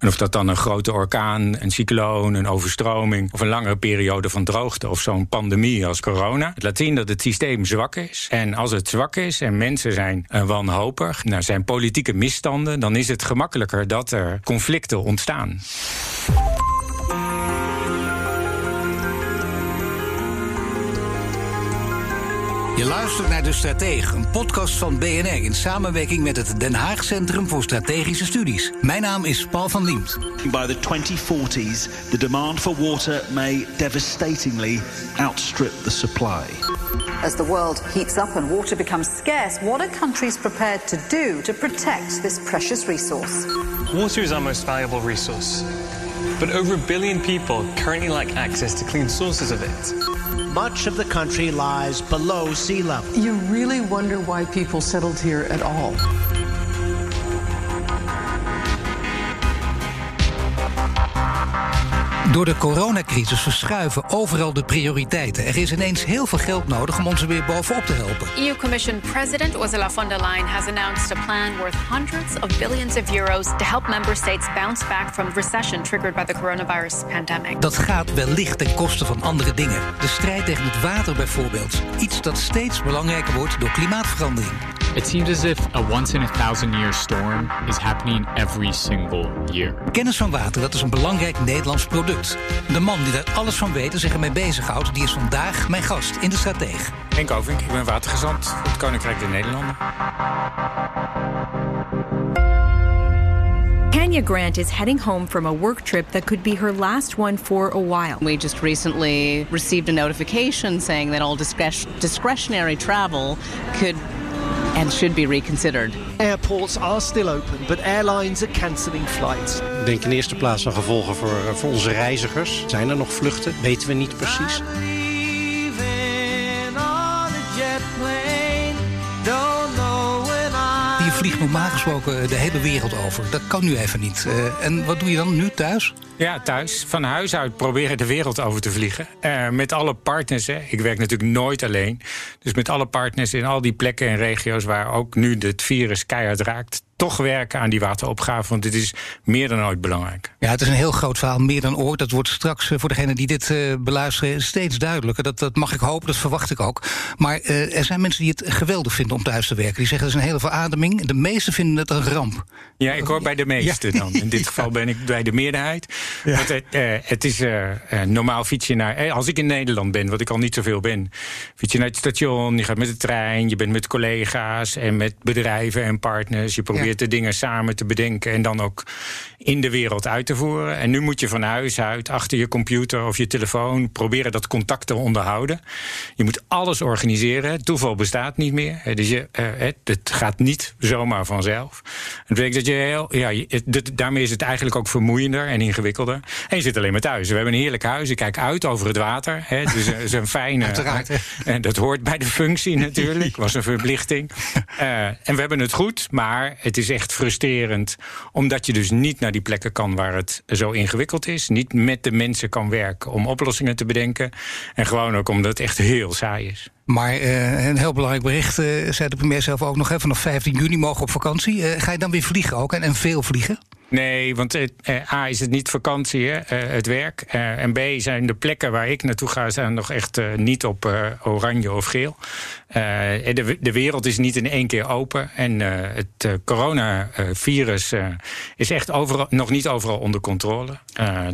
En of dat dan een grote orkaan, een cycloon, een overstroming of een langere periode van droogte of zo'n pandemie als corona. Het laat zien dat het systeem zwak is. En als het zwak is en mensen zijn uh, wanhopig, nou zijn politieke misstanden, dan is het gemakkelijker dat er conflicten ontstaan. Je luistert naar De Stratege, een podcast van BNR in samenwerking met het Den Haag Centrum voor Strategische Studies. Mijn naam is Paul van Liemt. By the 2040s, the demand for water may devastatingly outstrip the supply. As the world heats up and water becomes scarce, what are countries prepared to do to protect this precious resource? Water is our most valuable resource. But over a billion people currently lack access to clean sources of it. Much of the country lies below sea level. You really wonder why people settled here at all. Door de coronacrisis verschuiven overal de prioriteiten. Er is ineens heel veel geld nodig om ons er weer bovenop te helpen. EU Commission President Ursula von der Leyen has announced a plan worth hundreds of billions of euros to help member states bounce back from recession triggered by the coronavirus pandemic. Dat gaat wellicht ten koste van andere dingen. De strijd tegen het water bijvoorbeeld. Iets dat steeds belangrijker wordt door klimaatverandering. It seems as if a once in a thousand year storm is happening every single year. Kennis van water, dat is een belangrijk Nederlands product. De man die daar alles van weet en zich ermee bezighoudt, die is vandaag mijn gast in de Strateeg. Henk Ovink, ik ben watergezant voor het Koninkrijk der Nederlanden. Kenya Grant is heading home from a work trip that could be her last one for a while. We just recently received a notification saying that all discretionary travel could and should be reconsidered. Airports are still open, but airlines are cancelling flights. Ik denk in eerste plaats aan gevolgen voor, voor onze reizigers. Zijn er nog vluchten? Weten we niet precies. Je vliegt normaal gesproken de hele wereld over. Dat kan nu even niet. Uh, en wat doe je dan nu thuis? Ja, thuis. Van huis uit proberen de wereld over te vliegen. Uh, met alle partners. Hè. Ik werk natuurlijk nooit alleen. Dus met alle partners in al die plekken en regio's waar ook nu het virus keihard raakt toch werken aan die wateropgave. Want dit is meer dan ooit belangrijk. Ja, het is een heel groot verhaal, meer dan ooit. Dat wordt straks voor degenen die dit uh, beluisteren steeds duidelijker. Dat, dat mag ik hopen, dat verwacht ik ook. Maar uh, er zijn mensen die het geweldig vinden om thuis te werken. Die zeggen het is een hele verademing. De meesten vinden het een ramp. Ja, ik hoor bij de meesten ja. dan. In dit geval ben ik bij de meerderheid. Ja. Want, uh, het is normaal fiets je naar... als ik in Nederland ben, wat ik al niet zoveel ben... fiets je naar het station, je gaat met de trein... je bent met collega's en met bedrijven en partners. Je probeert de dingen samen te bedenken en dan ook in de wereld uit te voeren. En nu moet je van huis uit, achter je computer of je telefoon, proberen dat contact te onderhouden. Je moet alles organiseren. Toeval bestaat niet meer. Dus je, uh, het gaat niet zomaar vanzelf. Dat betekent dat je heel, ja, het, daarmee is het eigenlijk ook vermoeiender en ingewikkelder. En je zit alleen maar thuis. We hebben een heerlijk huis. Ik kijk uit over het water. Hè. Dus het is een fijne. En dat hoort bij de functie natuurlijk. Was een verplichting. Uh, en we hebben het goed, maar het is echt frustrerend. Omdat je dus niet naar die plekken kan waar het zo ingewikkeld is. Niet met de mensen kan werken om oplossingen te bedenken. En gewoon ook omdat het echt heel saai is. Maar uh, een heel belangrijk bericht, uh, zei de premier zelf ook nog. Hè, vanaf 15 juni mogen op vakantie. Uh, ga je dan weer vliegen ook en, en veel vliegen? Nee, want A is het niet vakantie, hè, het werk. En B zijn de plekken waar ik naartoe ga... zijn nog echt niet op oranje of geel. De, de, wereld is niet in één keer open. En het coronavirus is echt nog niet overal onder controle.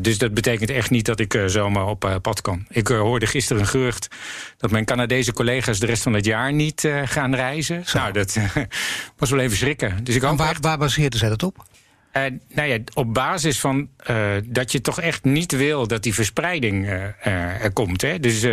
dus dat betekent echt niet dat ik zomaar op pad kan. Ik hoorde gisteren een gerucht dat mijn Canadese collega's... de rest van het jaar niet gaan reizen. Zo. Nou, dat was wel even schrikken. Dus ik en waar, echt... waar baseerden zij dat op? Uh, nou ja, op basis van uh, dat je toch echt niet wil dat die verspreiding uh, er komt. Hè? Dus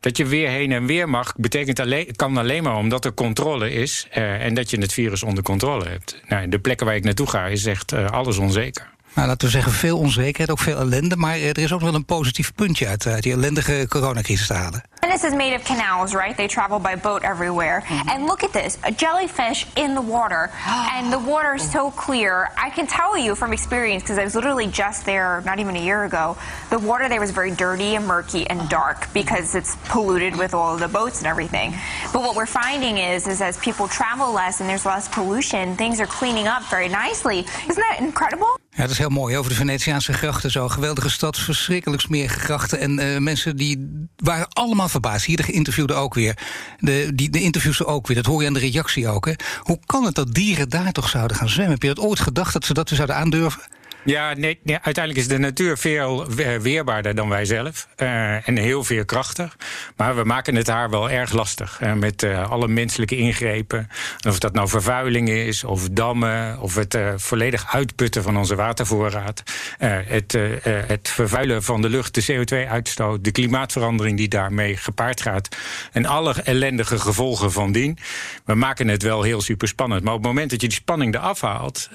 dat je weer heen en weer mag, betekent alleen, kan alleen maar omdat er controle is en dat je het virus onder controle hebt. Nou, de plekken waar ik naartoe ga, is echt alles onzeker. Nou, laten we zeggen, veel onzekerheid, ook veel ellende. Maar eh, er is ook wel een positief puntje uit, eh, uit die ellendige coronacrisis te halen. This is made of canals, right? They travel by boat everywhere. Mhm. And look at this a jellyfish in the water. And the water is so clear. I can tell you from experience, because I was literally just there not even a year ago. The water there was very dirty and murky and dark because it's polluted with all the boats and everything. But what we're finding is, is as people travel less and there's less pollution, things are cleaning up very nicely. Isn't that incredible? Ja, dat is heel mooi. Over de Venetiaanse grachten zo. Geweldige stad, verschrikkelijk smerige grachten. En uh, mensen die waren allemaal verbaasd. Hier de geïnterviewden ook weer. De, die, de interviews ook weer. Dat hoor je aan de reactie ook. Hè. Hoe kan het dat dieren daar toch zouden gaan zwemmen? Heb je dat ooit gedacht dat ze dat zouden aandurven? Ja, nee, uiteindelijk is de natuur veel weerbaarder dan wij zelf. Uh, en heel veerkrachtig. Maar we maken het haar wel erg lastig. Uh, met uh, alle menselijke ingrepen. of dat nou vervuiling is, of dammen, of het volledig uitputten van onze watervoorraad. het, het vervuilen van de lucht, de CO2-uitstoot, de klimaatverandering die daarmee gepaard gaat. En alle ellendige gevolgen van dien. We maken het wel heel super spannend. Maar op het moment dat je die spanning eraf haalt,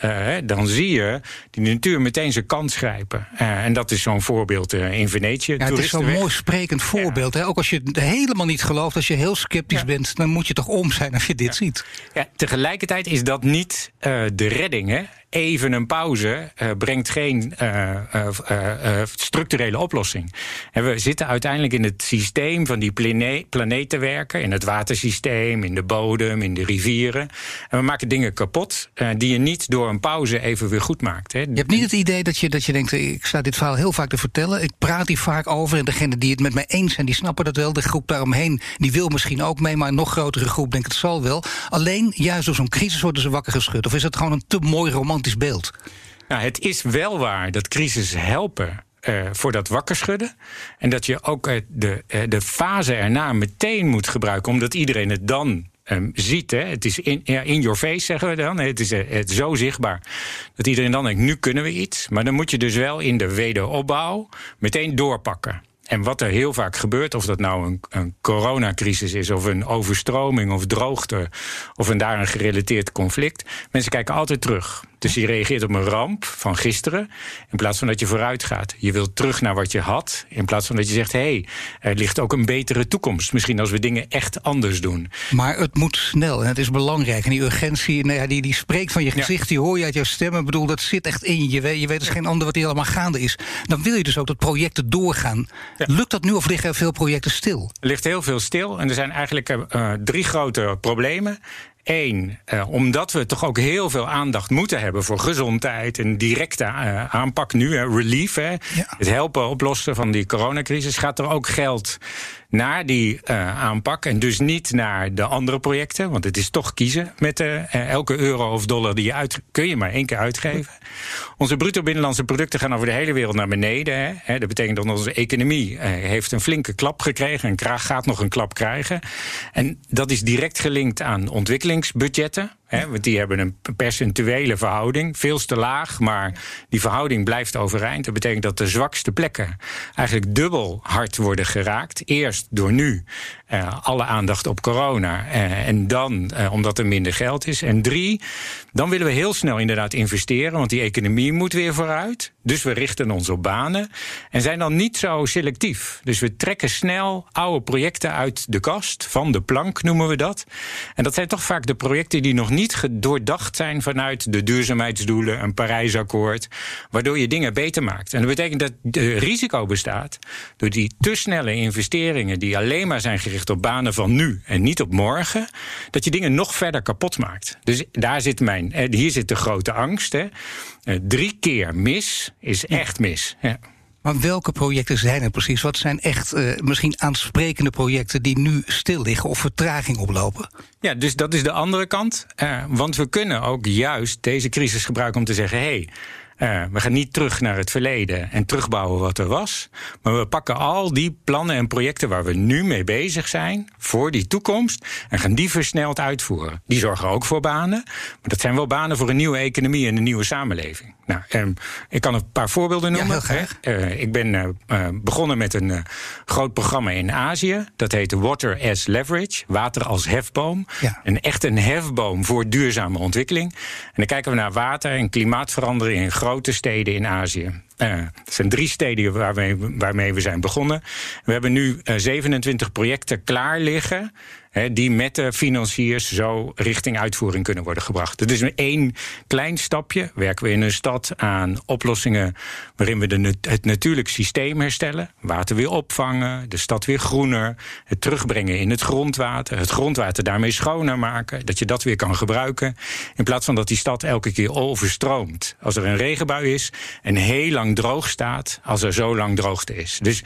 dan zie je die natuur meteen zijn kans grijpen. Uh, en dat is zo'n voorbeeld uh, in Venetië. Ja, het is zo'n mooi sprekend voorbeeld. Hè? Ook als je het helemaal niet gelooft, als je heel sceptisch bent, dan moet je toch om zijn als je dit ziet. Ja, tegelijkertijd is dat niet uh, de redding. Hè? Even een pauze uh, brengt geen uh, uh, structurele oplossing. En we zitten uiteindelijk in het systeem van die plane planeten werken, in het watersysteem, in de bodem, in de rivieren. En we maken dingen kapot die je niet door een pauze even weer goed maakt. Hè. Je hebt niet het idee dat je, dat je denkt, ik sta dit verhaal heel vaak te vertellen, ik praat hier vaak over en degenen die het met mij eens zijn, die snappen dat wel. De groep daaromheen, die wil misschien ook mee, maar een nog grotere groep denkt het zal wel. Alleen, juist door zo'n crisis worden ze wakker geschud. Of is dat gewoon een te mooi beeld? Nou, het is wel waar dat crisis helpen. Uh, voor dat wakker schudden. En dat je ook uh, de, uh, de fase erna meteen moet gebruiken, omdat iedereen het dan um, ziet. Hè. Het is in, in your face, zeggen we dan. Het is het zo zichtbaar dat iedereen dan denkt: nu kunnen we iets. Maar dan moet je dus wel in de wederopbouw meteen doorpakken. En wat er heel vaak gebeurt, of dat nou een, een coronacrisis is, of een overstroming of droogte, of een daaraan gerelateerd conflict, mensen kijken altijd terug. Dus je reageert op een ramp van gisteren. In plaats van dat je vooruit gaat. Je wilt terug naar wat je had. In plaats van dat je zegt: hé, hey, er ligt ook een betere toekomst. Misschien als we dingen echt anders doen. Maar het moet snel en het is belangrijk. En die urgentie, nou ja, die, die spreekt van je gezicht, ja. die hoor je uit jouw stem. Ik bedoel, dat zit echt in je. Weet, je weet dus geen ander wat hier allemaal gaande is. Dan wil je dus ook dat projecten doorgaan. Ja. Lukt dat nu of liggen er veel projecten stil? Er ligt heel veel stil. En er zijn eigenlijk uh, drie grote problemen. Eén, uh, omdat we toch ook heel veel aandacht moeten hebben voor gezondheid en directe uh, aanpak nu, hè, relief, hè, ja. het helpen oplossen van die coronacrisis, gaat er ook geld naar die uh, aanpak en dus niet naar de andere projecten, want het is toch kiezen met elke euro of dollar die je uit kun je maar één keer uitgeven. Onze bruto binnenlandse producten gaan over de hele wereld naar beneden. Hè. Dat betekent dat onze economie heeft een flinke klap gekregen en gaat nog een klap krijgen. En dat is direct gelinkt aan ontwikkelingsbudgetten. Want die hebben een percentuele verhouding, veel te laag, maar die verhouding blijft overeind. Dat betekent dat de zwakste plekken eigenlijk dubbel hard worden geraakt. Eerst door nu uh, alle aandacht op corona uh, en dan uh, omdat er minder geld is. En drie, dan willen we heel snel inderdaad investeren, want die economie moet weer vooruit. Dus we richten ons op banen en zijn dan niet zo selectief. Dus we trekken snel oude projecten uit de kast, van de plank noemen we dat. En dat zijn toch vaak de projecten die nog niet doordacht zijn vanuit de duurzaamheidsdoelen, een Parijsakkoord, waardoor je dingen beter maakt. En dat betekent dat het risico bestaat door die te snelle investeringen die alleen maar zijn gericht op banen van nu en niet op morgen, dat je dingen nog verder kapot maakt. Dus daar zit mijn, hier zit de grote angst. Hè. Drie keer mis is echt mis. Ja. Maar welke projecten zijn er precies? Wat zijn echt uh, misschien aansprekende projecten die nu stil liggen of vertraging oplopen? Ja, dus dat is de andere kant. Uh, want we kunnen ook juist deze crisis gebruiken om te zeggen: hé. Hey, uh, we gaan niet terug naar het verleden en terugbouwen wat er was. Maar we pakken al die plannen en projecten waar we nu mee bezig zijn voor die toekomst en gaan die versneld uitvoeren. Die zorgen ook voor banen. Maar dat zijn wel banen voor een nieuwe economie en een nieuwe samenleving. Nou, um, ik kan een paar voorbeelden noemen. Ja. Uh, ik ben uh, begonnen met een groot programma in Azië. Dat heet Water as Leverage. Water als hefboom. Ja. Een echt een hefboom voor duurzame ontwikkeling. En dan kijken we naar water en klimaatverandering in grote steden in Azië. Het zijn drie steden waarmee, waarmee we zijn begonnen. We hebben nu uh, 27 projecten klaar liggen die met de financiers zo richting uitvoering kunnen worden gebracht. Het is één klein stapje. Werken we in een stad aan oplossingen waarin we de, het natuurlijk systeem herstellen. Water weer opvangen, de stad weer groener. Het terugbrengen in het grondwater. Het grondwater daarmee schoner maken. Dat je dat weer kan gebruiken. In plaats van dat die stad elke keer overstroomt. Als er een regenbui is en heel lang droog staat. Als er zo lang droogte is. Dus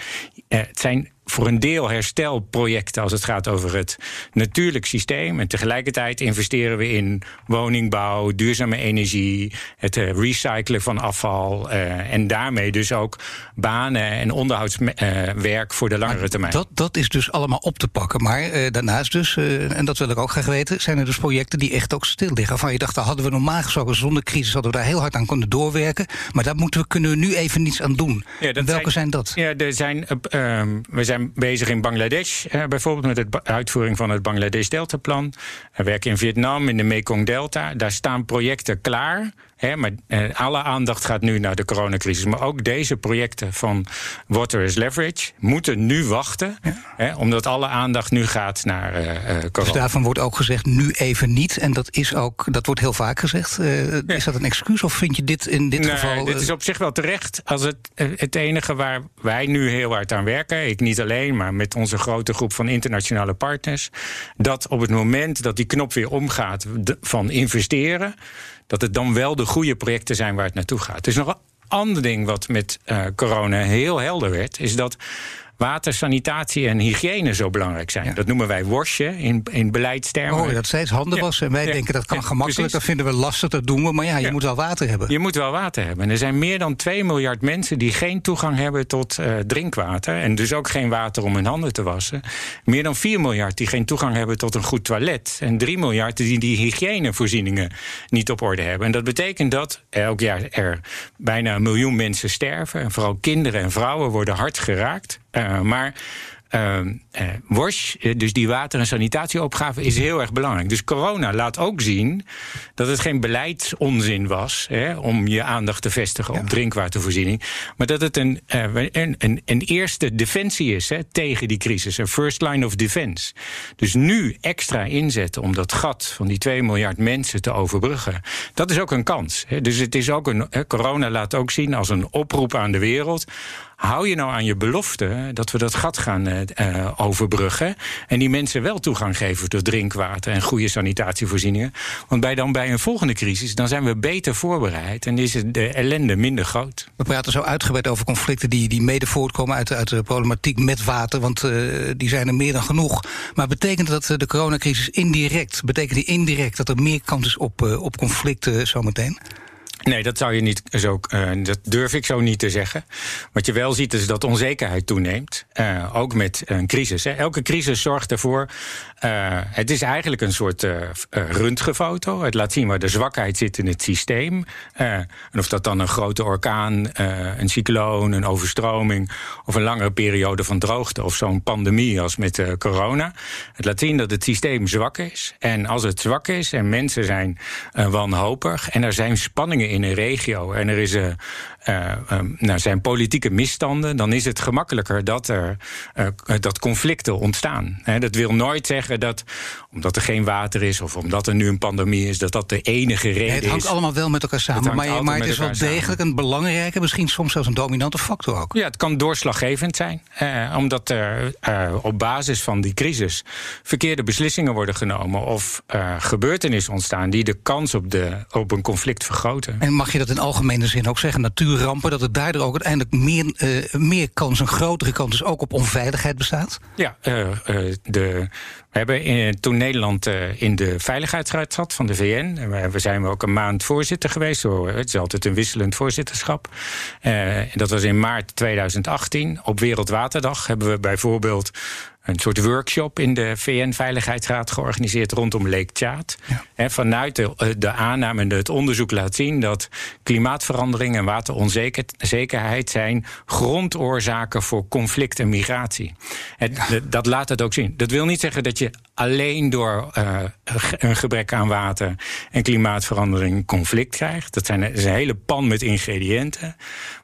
eh, het zijn voor een deel herstelprojecten als het gaat over het natuurlijk systeem. En tegelijkertijd investeren we in woningbouw, duurzame energie, het eh, recyclen van afval. Uh, en daarmee dus ook banen en onderhoudswerk uh, voor de langere termijn. Dat, dat is dus allemaal op te pakken. Maar uh, daarnaast dus, en dat wil ik ook graag weten, zijn er dus projecten die echt ook stil liggen. Van je dacht, daar hadden we normaal gesproken zonder crisis hadden we daar heel hard aan kunnen doorwerken. Maar daar moeten we, kunnen we nu even niets aan doen. Ja, Welke zijn, zijn, dat? Ja, er zijn, ehm, we zijn bezig in Bangladesh, bijvoorbeeld met de uitvoering van het Bangladesh Deltaplan. We werken in Vietnam, in de Mekong Delta. Daar staan projecten klaar maar eh, alle aandacht gaat nu naar de coronacrisis. Maar ook deze projecten van Water is Leverage moeten nu wachten. omdat alle aandacht nu gaat naar uh, corona. Dus daarvan wordt ook gezegd nu even niet. En dat, is ook, dat wordt heel vaak gezegd. Is dat een excuus of vind je dit in dit nee, geval... Dit is op zich wel terecht. Als het, het enige waar wij nu heel hard aan werken... ik niet alleen, maar met onze grote groep van internationale partners... dat op het moment dat die knop weer omgaat van investeren dat het dan wel de goede projecten zijn waar het naartoe gaat. Is nog een ander ding wat met uh, corona heel helder werd, is dat water, sanitatie en hygiëne zo belangrijk zijn. Dat noemen wij wasje in, in beleidstermen. Oh, dat steeds handen wassen. En wij denken dat kan gemakkelijk, dat vinden we lastig, dat doen we. Maar ja, je moet wel water hebben. Je moet wel water hebben. En er zijn meer dan 2 miljard mensen die geen toegang hebben tot uh, drinkwater. En dus ook geen water om hun handen te wassen. Meer dan 4 miljard die geen toegang hebben tot een goed toilet. En 3 miljard die die hygiënevoorzieningen niet op orde hebben. En dat betekent dat elk jaar er bijna een miljoen mensen sterven. En vooral kinderen en vrouwen worden hard geraakt. Uh, maar uh, uh, WOSH, dus die water- en sanitatieopgave, is heel erg belangrijk. Dus corona laat ook zien dat het geen beleidsonzin was hè, om je aandacht te vestigen op drinkwatervoorziening. Maar dat het een, een, een, een, eerste defensie is hè, tegen die crisis. Een first line of defense. Dus nu extra inzetten om dat gat van die 2 miljard mensen te overbruggen. Dat is ook een kans. Hè. Dus het is ook een, corona laat ook zien als een oproep aan de wereld hou je nou aan je belofte dat we dat gat gaan uh, overbruggen. En die mensen wel toegang geven tot drinkwater en goede sanitatievoorzieningen. Want bij dan bij een volgende crisis, dan zijn we beter voorbereid en is de ellende minder groot. We praten zo uitgebreid over conflicten die, die mede voortkomen uit, uit de problematiek met water. Want uh, die zijn er meer dan genoeg. Maar betekent dat de coronacrisis indirect, betekent die indirect dat er meer kans is op, op conflicten zometeen? Nee, dat zou je niet zo. Uh, dat durf ik zo niet te zeggen. Wat je wel ziet is dat onzekerheid toeneemt. Uh, ook met een crisis. Hè. Elke crisis zorgt ervoor. Uh, het is eigenlijk een soort röntgenfoto. Het laat zien waar de zwakheid zit in het systeem. en of dat dan een grote orkaan, een cycloon, een overstroming. of een langere periode van droogte. of zo'n pandemie als met corona. Het laat zien dat het systeem zwak is. En als het zwak is en mensen zijn wanhopig. en er zijn spanningen in een regio. En er is, uh, um, nou, zijn politieke misstanden, dan is het gemakkelijker dat er uh, dat conflicten ontstaan. He, dat wil nooit zeggen dat omdat er geen water is of omdat er nu een pandemie is, dat dat de enige reden is. het hangt allemaal wel met elkaar samen, maar, maar het is wel degelijk een belangrijke, misschien soms zelfs een dominante factor ook. Ja, het kan doorslaggevend zijn, omdat er op basis van die crisis verkeerde beslissingen worden genomen of gebeurtenissen ontstaan die de kans op, de, op een conflict vergroten. En mag je dat in algemene zin ook zeggen, natuurrampen, dat het daardoor ook uiteindelijk meer, uh, meer kans, een grotere kans dus ook op onveiligheid bestaat? Ja, uh, uh, de, we hebben in, toen Nederland in de Veiligheidsraad zat van de VN, en we zijn ook een maand voorzitter geweest, het is altijd een wisselend voorzitterschap. dat was in maart 2018. Op Wereldwaterdag hebben we bijvoorbeeld een soort workshop in de VN-veiligheidsraad georganiseerd rondom Lake Chad. Ja. vanuit de, eh, de aanname en het onderzoek laat zien dat klimaatverandering en wateronzekerheid zijn grondoorzaken voor conflict en migratie. En Dat laat het ook zien. Dat wil niet zeggen dat je alleen door uh, een gebrek aan water en klimaatverandering conflict krijgt. Dat, zijn, is een hele pan met ingrediënten.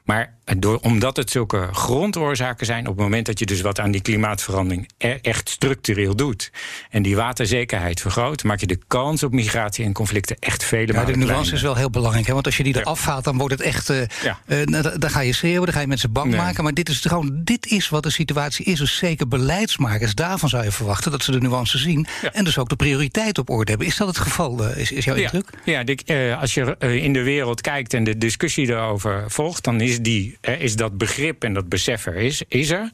Maar door, omdat het zulke grondoorzaken zijn, op het moment dat je dus wat aan die klimaatverandering e- echt structureel doet en die waterzekerheid vergroot, maak je de kans op migratie en conflicten echt vele ja, malen De nuance kleiner. is wel heel belangrijk, hè? want als je die eraf haalt, dan wordt het echt. Uh, Ja. uh, nou, dan ga je schreeuwen, dan ga je mensen bang Nee. maken. Maar dit is gewoon, dit is wat de situatie is. Dus zeker beleidsmakers, daarvan zou je verwachten dat ze de nuance zien en dus ook de prioriteit op orde hebben. Is dat het geval? eh, is, is jouw Ja, indruk? ja eh, als je eh, in de wereld kijkt en de discussie erover volgt, dan is, die, is dat begrip en dat besef er is, is er.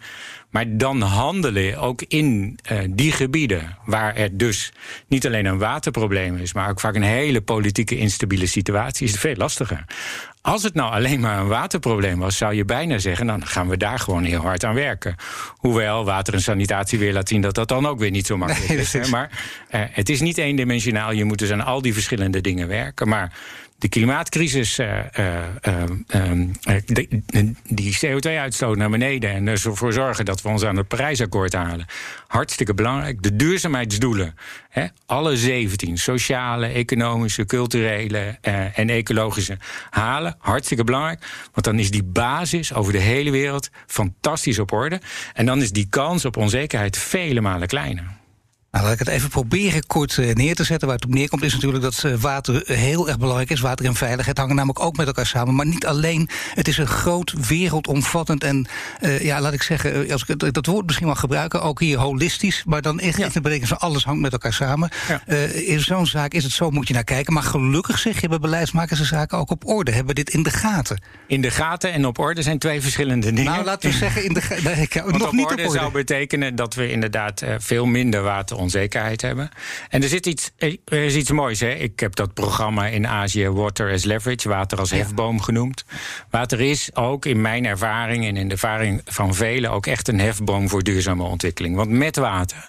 Maar dan handelen ook in eh, die gebieden waar er dus niet alleen een waterprobleem is, maar ook vaak een hele politieke instabiele situatie, is het veel lastiger. Als het nou alleen maar een waterprobleem was, zou je bijna zeggen, dan gaan we daar gewoon heel hard aan werken. Hoewel water en sanitatie weer laat zien dat dat dan ook weer niet zo makkelijk Nee, is. hè. Maar eh, het is niet eendimensionaal. Je moet dus aan al die verschillende dingen werken. Maar de klimaatcrisis, eh, eh, eh, eh, de- die CO2-uitstoot naar beneden en ervoor zorgen dat we ons aan het Parijsakkoord halen. Hartstikke belangrijk. De duurzaamheidsdoelen, hè, alle 17, sociale, economische, culturele en ecologische, halen. Hartstikke belangrijk. Want dan is die basis over de hele wereld fantastisch op orde. En dan is die kans op onzekerheid vele malen kleiner. Nou, laat ik het even proberen kort eh, neer te zetten. Waar het op neerkomt is natuurlijk dat eh, water heel erg belangrijk is. Water en veiligheid hangen namelijk ook met elkaar samen. Maar niet alleen. Het is een groot, wereldomvattend en, eh, ja, laat ik zeggen, als ik dat woord misschien mag gebruiken, ook hier holistisch. Maar dan echt, in betekenis van alles hangt met elkaar samen. In zo'n zaak is het zo, moet je naar kijken. Maar gelukkig zeg je, hebben beleidsmakers de zaken ook op orde. Hebben dit in de gaten. In de gaten en op orde zijn twee verschillende dingen. Nou, laten we zeggen, in de nee, nog op niet orde op orde. zou betekenen dat we inderdaad veel minder wateronzekerheid hebben. En er, zit iets, eh, er is iets moois. Hè? Ik heb dat programma in Azië Water as Leverage, water als hefboom genoemd. Water is ook in mijn ervaring en in de ervaring van velen ook echt een hefboom voor duurzame ontwikkeling. Want met water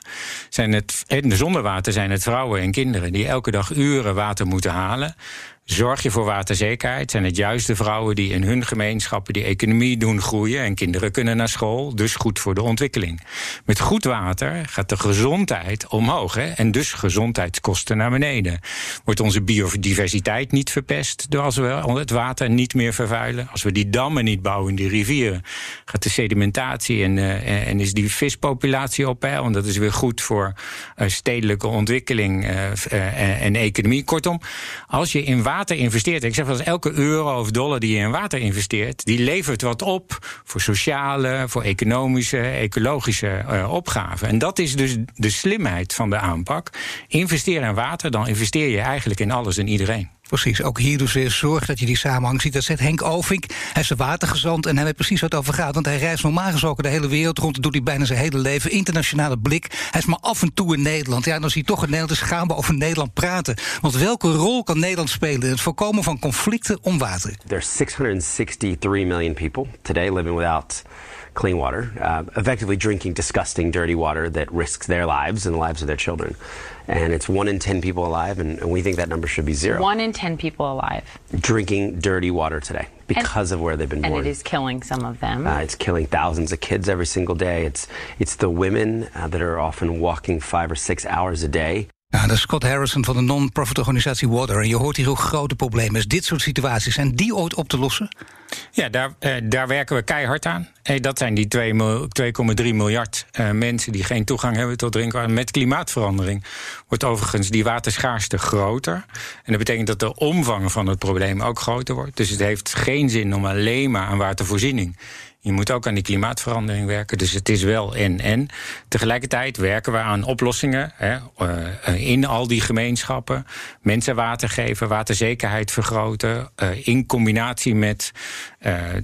zijn het, en zonder water zijn het vrouwen en kinderen die elke dag uren water moeten halen. Zorg je voor waterzekerheid? Zijn het juist de vrouwen die in hun gemeenschappen die economie doen groeien en kinderen kunnen naar school? Dus goed voor de ontwikkeling. Met goed water gaat de gezondheid omhoog hè? en dus gezondheidskosten naar beneden. Wordt onze biodiversiteit niet verpest door als we het water niet meer vervuilen? Als we die dammen niet bouwen in die rivieren, gaat de sedimentatie en, eh, en is die vispopulatie op peil? En dat is weer goed voor eh, stedelijke ontwikkeling eh, en economie. Kortom, als je in water investeert, ik zeg eens elke euro of dollar die je in water investeert, die levert wat op voor sociale, voor economische, ecologische eh, opgaven. En dat is dus de slimheid van de aanpak. Investeer in water, dan investeer je eigenlijk in alles en iedereen. Precies, ook hier dus weer zorg dat je die samenhang ziet. Dat zegt Henk Ovink. Hij is een watergezant en hij weet precies wat het over gaat. Want hij reist normaal gesproken de hele wereld rond. Doet hij bijna zijn hele leven. Internationale blik. Hij is maar af en toe in Nederland. Ja, en als hij toch in Nederland is, gaan we over Nederland praten. Want welke rol kan Nederland spelen in het voorkomen van conflicten om water? There's 663 million people today living without clean water, uh, effectively drinking disgusting, dirty water that risks their lives and the lives of their children. And it's one in 10 people alive, and, and we think that number should be zero. One in 10 people alive. Drinking dirty water today because of where they've been born. And it is killing some of them. Uh, it's killing thousands of kids every single day. It's, it's the women uh, that are often walking five or six hours a day. Ja, dat is Scott Harrison van de non-profit organisatie Water. En je hoort hier hoe groot het probleem is. Dit soort situaties, zijn die ooit op te lossen? Ja, daar, eh, daar werken we keihard aan. Eh, dat zijn die 2 mil- 2,3 miljard eh, mensen die geen toegang hebben tot drinkwater. Met klimaatverandering wordt overigens die waterschaarste groter. En dat betekent dat de omvang van het probleem ook groter wordt. Dus het heeft geen zin om alleen maar aan watervoorziening. Je moet ook aan die klimaatverandering werken. Dus het is wel en-en. Tegelijkertijd werken we aan oplossingen hè, eh, in al die gemeenschappen. Mensen water geven, waterzekerheid vergroten. eh, in combinatie met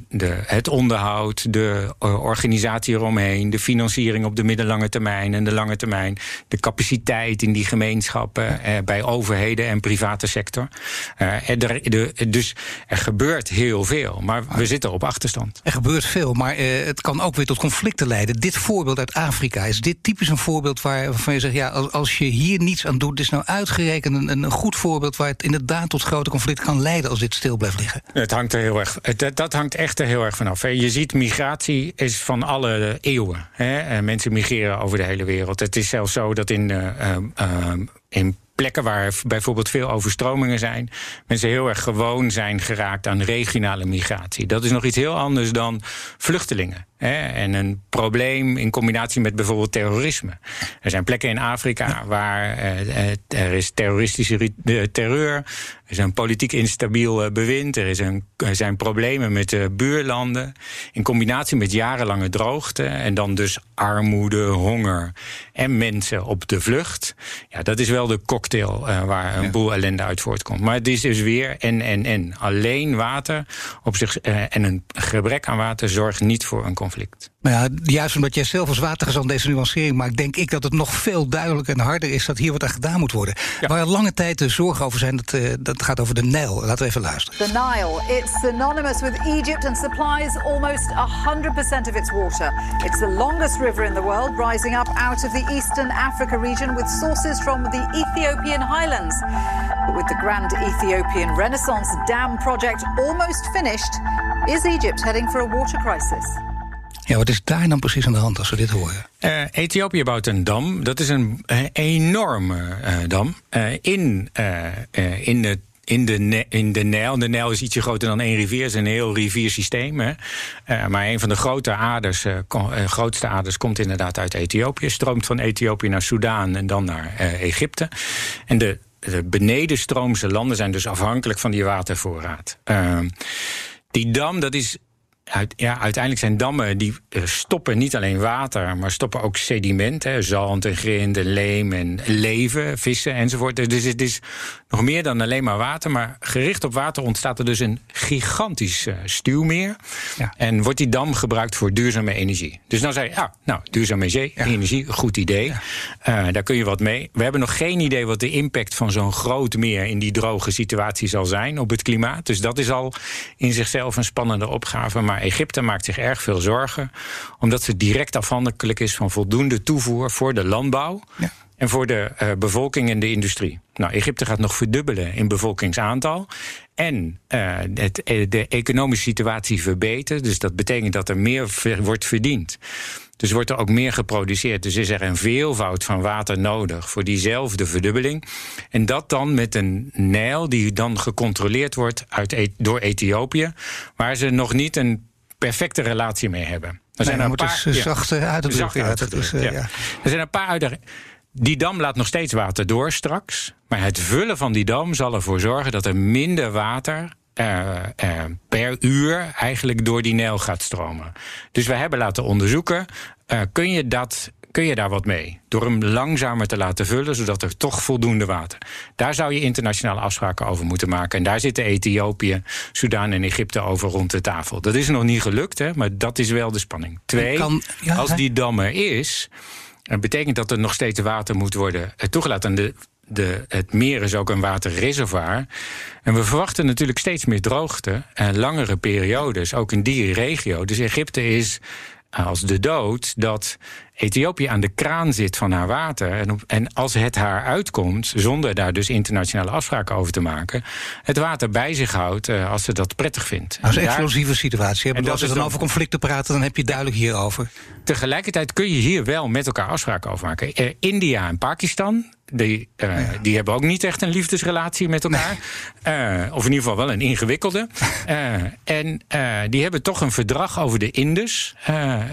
de, het onderhoud, de eh, organisatie eromheen, de financiering op de middellange termijn en de lange termijn. De capaciteit in die gemeenschappen eh, bij overheden en private sector. Eh, er, de, dus er gebeurt heel veel, maar we zitten op achterstand. Er gebeurt veel. maar eh, het kan ook weer tot conflicten leiden. Dit voorbeeld uit Afrika, is dit typisch een voorbeeld waar, waarvan je zegt... ja, als, je hier niets aan doet, dit is nou uitgerekend een, een goed voorbeeld... waar het inderdaad tot grote conflicten kan leiden als dit stil blijft liggen? Het hangt er heel erg, dat hangt echt er heel erg vanaf. Je ziet, migratie is van alle eeuwen. Hè? Mensen migreren over de hele wereld. Het is zelfs zo dat in, uh, uh, in plekken waar bijvoorbeeld veel overstromingen zijn, mensen heel erg gewoon zijn geraakt aan regionale migratie. Dat is nog iets heel anders dan vluchtelingen. Hè, en een probleem in combinatie met bijvoorbeeld terrorisme. Er zijn plekken in Afrika waar eh, er is terroristische terreur, er is een politiek instabiel eh, bewind, er, is een, er zijn problemen met de buurlanden. In combinatie met jarenlange droogte en dan dus armoede, honger en mensen op de vlucht. Ja, dat is wel de cocktail uh, waar een ja. boel ellende uit voortkomt. Maar het is dus weer en, en, en. Alleen water op zich, uh, en een gebrek aan water zorgt niet voor een conflict. Maar ja, juist omdat jij zelf als watergezant deze nuancering maakt, denk ik dat het nog veel duidelijker en harder is dat hier wat aan gedaan moet worden. Ja. Waar lange tijd de zorgen over zijn, dat, uh, dat gaat over de Nijl. Laten we even luisteren. The Nile, it's synonymous with Egypt and supplies almost 100% of its water. It's the longest river in the world, rising up out of the eastern Africa region with sources from the Ethiopian highlands. But with the grand Ethiopian Renaissance Dam project almost finished, is Egypt heading for a water crisis? Ja, wat is daar dan precies aan de hand als we dit horen? Uh, Ethiopië bouwt een dam. Dat is een uh, enorme uh, dam. in, in de in de, in de Nijl. De Nijl is ietsje groter dan één rivier. Het is een heel riviersysteem. Hè. Maar een van de grote aders, uh, grootste aders komt inderdaad uit Ethiopië. Stroomt van Ethiopië naar Soudaan en dan naar Egypte. En de, de benedenstroomse landen zijn dus afhankelijk van die watervoorraad. die dam, dat is uit, ja, uiteindelijk zijn dammen die stoppen niet alleen water, maar stoppen ook sediment. Hè, zand en grind en leem en leven, vissen enzovoort. Dus het is nog meer dan alleen maar water. Maar gericht op water ontstaat er dus een gigantisch uh, stuwmeer. Ja. En wordt die dam gebruikt voor duurzame energie. Dus dan zei je, ja, nou, duurzame energie, ja. energie goed idee. Ja. Uh, daar kun je wat mee. We hebben nog geen idee wat de impact van zo'n groot meer in die droge situatie zal zijn op het klimaat. Dus dat is al in zichzelf een spannende opgave. Maar Egypte maakt zich erg veel zorgen, omdat ze direct afhankelijk is van voldoende toevoer voor de landbouw. Ja en voor de uh, bevolking en de industrie. Nou, Egypte gaat nog verdubbelen in bevolkingsaantal. En uh, het, de economische situatie verbetert. Dus dat betekent dat er meer ver, wordt verdiend. Dus wordt er ook meer geproduceerd. Dus is er een veelvoud van water nodig voor diezelfde verdubbeling. En dat dan met een Nijl die dan gecontroleerd wordt uit, door Ethiopië, waar ze nog niet een perfecte relatie mee hebben. Er nee, zijn een paar, dus, zacht uh, uitdrukken. Ja, dat is, ja. ja. Er zijn een paar uitdagingen. Die dam laat nog steeds water door straks. Maar het vullen van die dam zal ervoor zorgen dat er minder water uh, uh, per uur eigenlijk door die Nijl gaat stromen. Dus we hebben laten onderzoeken: uh, kun je dat. Kun je daar wat mee? Door hem langzamer te laten vullen, zodat er toch voldoende water. Daar zou je internationale afspraken over moeten maken. En daar zitten Ethiopië, Soudaan en Egypte over rond de tafel. Dat is nog niet gelukt, hè, maar dat is wel de spanning. Twee, kan, ja, als die dam er is. Dat betekent dat er nog steeds water moet worden toegelaten. En de, de, het meer is ook een waterreservoir. En we verwachten natuurlijk steeds meer droogte en langere periodes, ook in die regio. Dus Egypte is als de dood dat Ethiopië aan de kraan zit van haar water. En, en, als het haar uitkomt, zonder daar dus internationale afspraken over te maken, het water bij zich houdt uh, als ze dat prettig vindt. Dat is een explosieve situatie. En als we dan over conflicten praten, dan heb je duidelijk hierover. Tegelijkertijd kun je hier wel met elkaar afspraken over maken. Uh, India en Pakistan die, uh, ja. die hebben ook niet echt een liefdesrelatie met elkaar. Nee. Uh, of in ieder geval wel een ingewikkelde. Uh, en die hebben toch een verdrag over de Indus.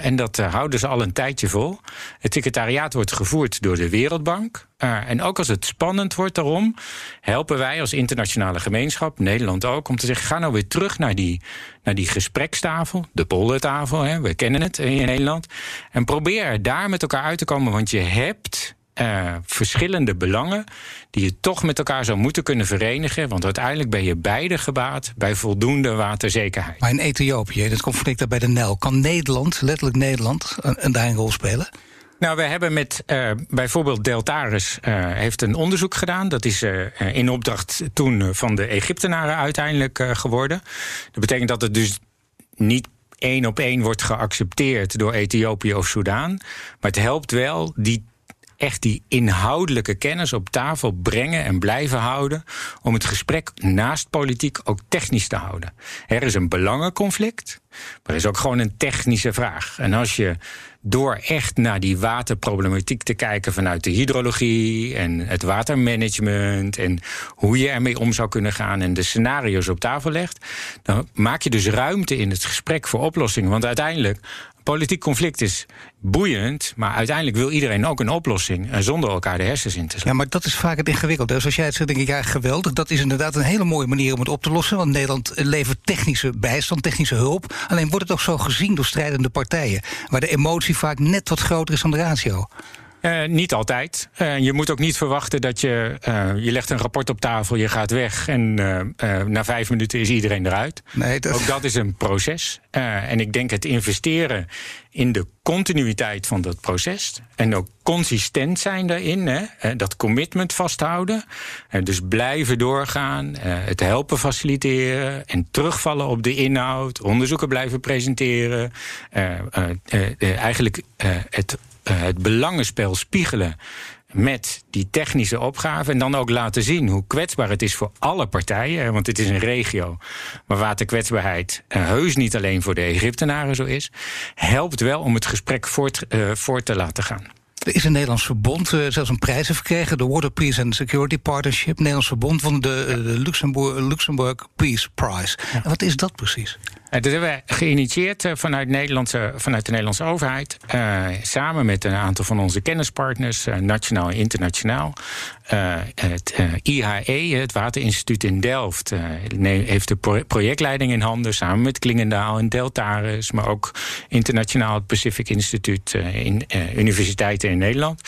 en dat houden ze al een tijdje vol. Het secretariaat wordt gevoerd door de Wereldbank. en ook als het spannend wordt daarom, helpen wij als internationale gemeenschap, Nederland ook, om te zeggen: ga nou weer terug naar die, naar die gesprekstafel, de poldertafel. Hè, we kennen het in Nederland. En probeer daar met elkaar uit te komen, want je hebt uh, verschillende belangen die je toch met elkaar zou moeten kunnen verenigen. Want uiteindelijk ben je beide gebaat bij voldoende waterzekerheid. Maar in Ethiopië, dat conflict daar bij de Nijl, kan Nederland, letterlijk Nederland, een, een daar een rol spelen? Nou, we hebben met uh, bijvoorbeeld Deltaris uh, heeft een onderzoek gedaan. Dat is uh, in opdracht toen van de Egyptenaren uiteindelijk geworden. Dat betekent dat het dus niet één op één wordt geaccepteerd door Ethiopië of Soudaan. Maar het helpt wel die echt die inhoudelijke kennis op tafel brengen en blijven houden. om het gesprek naast politiek ook technisch te houden. Er is een belangenconflict, maar er is ook gewoon een technische vraag. En als je door echt naar die waterproblematiek te kijken vanuit de hydrologie en het watermanagement en hoe je ermee om zou kunnen gaan en de scenario's op tafel legt, dan maak je dus ruimte in het gesprek voor oplossingen. Want uiteindelijk, politiek conflict is boeiend, maar uiteindelijk wil iedereen ook een oplossing en zonder elkaar de hersens in te slaan. Ja, maar dat is vaak het ingewikkelde. Dus als jij het zegt, denk ik, ja, geweldig. Dat is inderdaad een hele mooie manier om het op te lossen. Want Nederland levert technische bijstand, technische hulp. Alleen wordt het ook zo gezien door strijdende partijen. Waar de emotie vaak net wat groter is dan de ratio. Uh, niet altijd. Uh, je moet ook niet verwachten dat je. Uh, je legt een rapport op tafel, je gaat weg en na vijf minuten is iedereen eruit. Nee, dat... Ook dat is een proces. en ik denk het investeren in de continuïteit van dat proces. En ook consistent zijn daarin. Hè, dat commitment vasthouden. dus blijven doorgaan. het helpen faciliteren. En terugvallen op de inhoud. Onderzoeken blijven presenteren. eigenlijk het het belangenspel spiegelen met die technische opgave. En dan ook laten zien hoe kwetsbaar het is voor alle partijen. Want het is een regio waar waterkwetsbaarheid uh, heus niet alleen voor de Egyptenaren zo is. Helpt wel om het gesprek voort, uh, voort te laten gaan. Er is een Nederlands verbond, uh, zelfs een prijs heeft gekregen. De Water Peace and Security Partnership. Nederlands verbond van de, de Luxemburg, Luxemburg Peace Prize. En wat is dat precies? Dat hebben we geïnitieerd eh, vanuit, Nederlandse, vanuit de Nederlandse overheid. Uh, samen met een aantal van onze kennispartners, nationaal en internationaal. Het IHE, het Waterinstituut in Delft, heeft de projectleiding in handen. Samen met Klingendaal en Deltaris. Maar ook internationaal het Pacific Instituut in universiteiten in Nederland.